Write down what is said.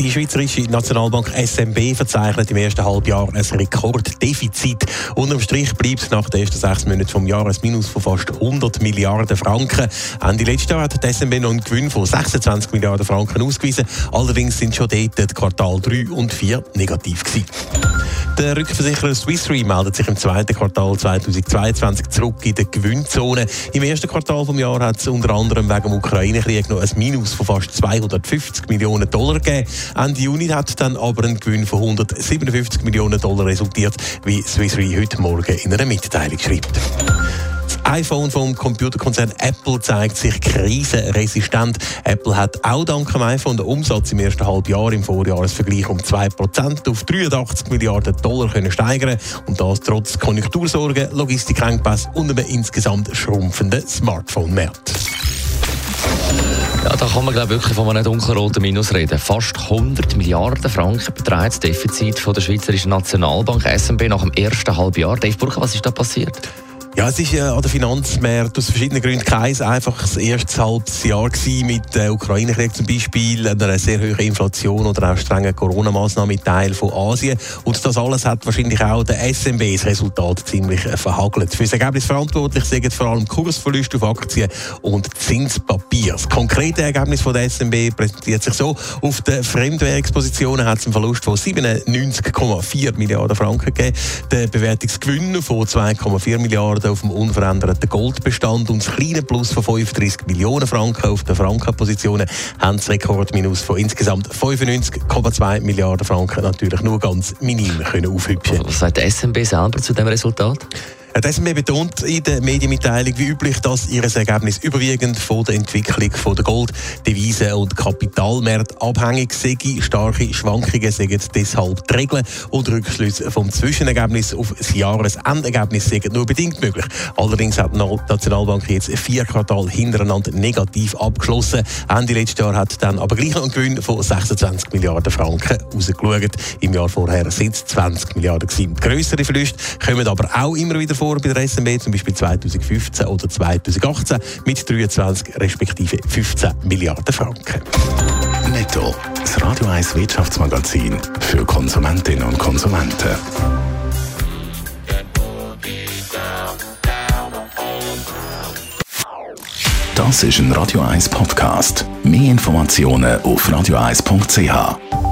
Die Schweizerische Nationalbank SMB verzeichnet im ersten Halbjahr ein Rekorddefizit. Unterm Strich bleibt nach den ersten sechs Monaten vom Jahr ein Minus von fast 100 Milliarden Franken. Ende letzten Jahr hat die SMB noch einen Gewinn von 26 Milliarden Franken ausgewiesen. Allerdings sind schon dort die Quartal 3 und 4 negativ gewesen. Der Rückversicherer Swiss Re meldet sich im zweiten Quartal 2022 zurück in die Gewinnzone. Im ersten Quartal des Jahres hat es unter anderem wegen dem Ukraine-Krieg noch ein Minus von fast 250 Millionen Dollar gegeben. Ende Juni hat dann aber ein Gewinn von 157 Millionen Dollar resultiert, wie Swiss Re heute Morgen in einer Mitteilung schreibt iPhone vom Computerkonzern Apple zeigt sich krisenresistent. Apple hat auch dank dem iPhone den Umsatz im ersten Halbjahr im Vorjahresvergleich um 2% auf 83 Milliarden Dollar können steigern und das trotz Konjunktursorgen, Logistikengpässe und einem insgesamt schrumpfenden Smartphone-Markt. Ja, da kann man glaube wirklich von einem dunkelroten Minus reden. Fast 100 Milliarden Franken beträgt das Defizit von der Schweizerischen Nationalbank SNB nach dem ersten Halbjahr. Dave Burger, was ist da passiert? Ja, es ist äh, an den Finanzmärkten aus verschiedenen Gründen kein einfaches erstes halbes Jahr gewesen, mit der Ukraine-Krieg zum Beispiel, einer sehr hohen Inflation oder auch strengen Corona-Maßnahmen in Teilen von Asien. Und das alles hat wahrscheinlich auch der SMB das Resultat ziemlich äh, verhagelt. Für das Ergebnis verantwortlich sind vor allem Kursverluste auf Aktien und Zinspapier. Das konkrete Ergebnis von der SMB präsentiert sich so. Auf den Fremdwährungspositionen hat es einen Verlust von 97,4 Milliarden Franken gegeben. Der Bewertungsgewinn von 2,4 Milliarden auf dem unveränderten Goldbestand und das kleine Plus von 35 Millionen Franken auf den Frankenpositionen haben das Rekordminus von insgesamt 95,2 Milliarden Franken natürlich nur ganz minim können aufhübschen. Was sagt der SMB selber zu dem Resultat? Die SMB betont in der Medienmitteilung wie üblich, dass ihr Ergebnis überwiegend von der Entwicklung von der Gold-, Devisen- und Kapitalmärkte abhängig sei. Starke Schwankungen seien deshalb die Regeln und Rückschlüsse vom Zwischenergebnis auf das Jahresendergebnis seien nur bedingt möglich. Allerdings hat die Nationalbank jetzt vier Quartal hintereinander negativ abgeschlossen. Ende letztes Jahr hat dann aber gleich noch einen Gewinn von 26 Milliarden Franken rausgeschaut. Im Jahr vorher sind es 20 Milliarden gewesen. Grössere Verluste kommen aber auch immer wieder vor bei der SMB, zum Beispiel 2015 oder 2018 mit 23 respektive 15 Milliarden Franken. Netto. Das Radio 1 Wirtschaftsmagazin für Konsumentinnen und Konsumenten. Das ist ein Radio 1 Podcast. Mehr Informationen auf radio1.ch.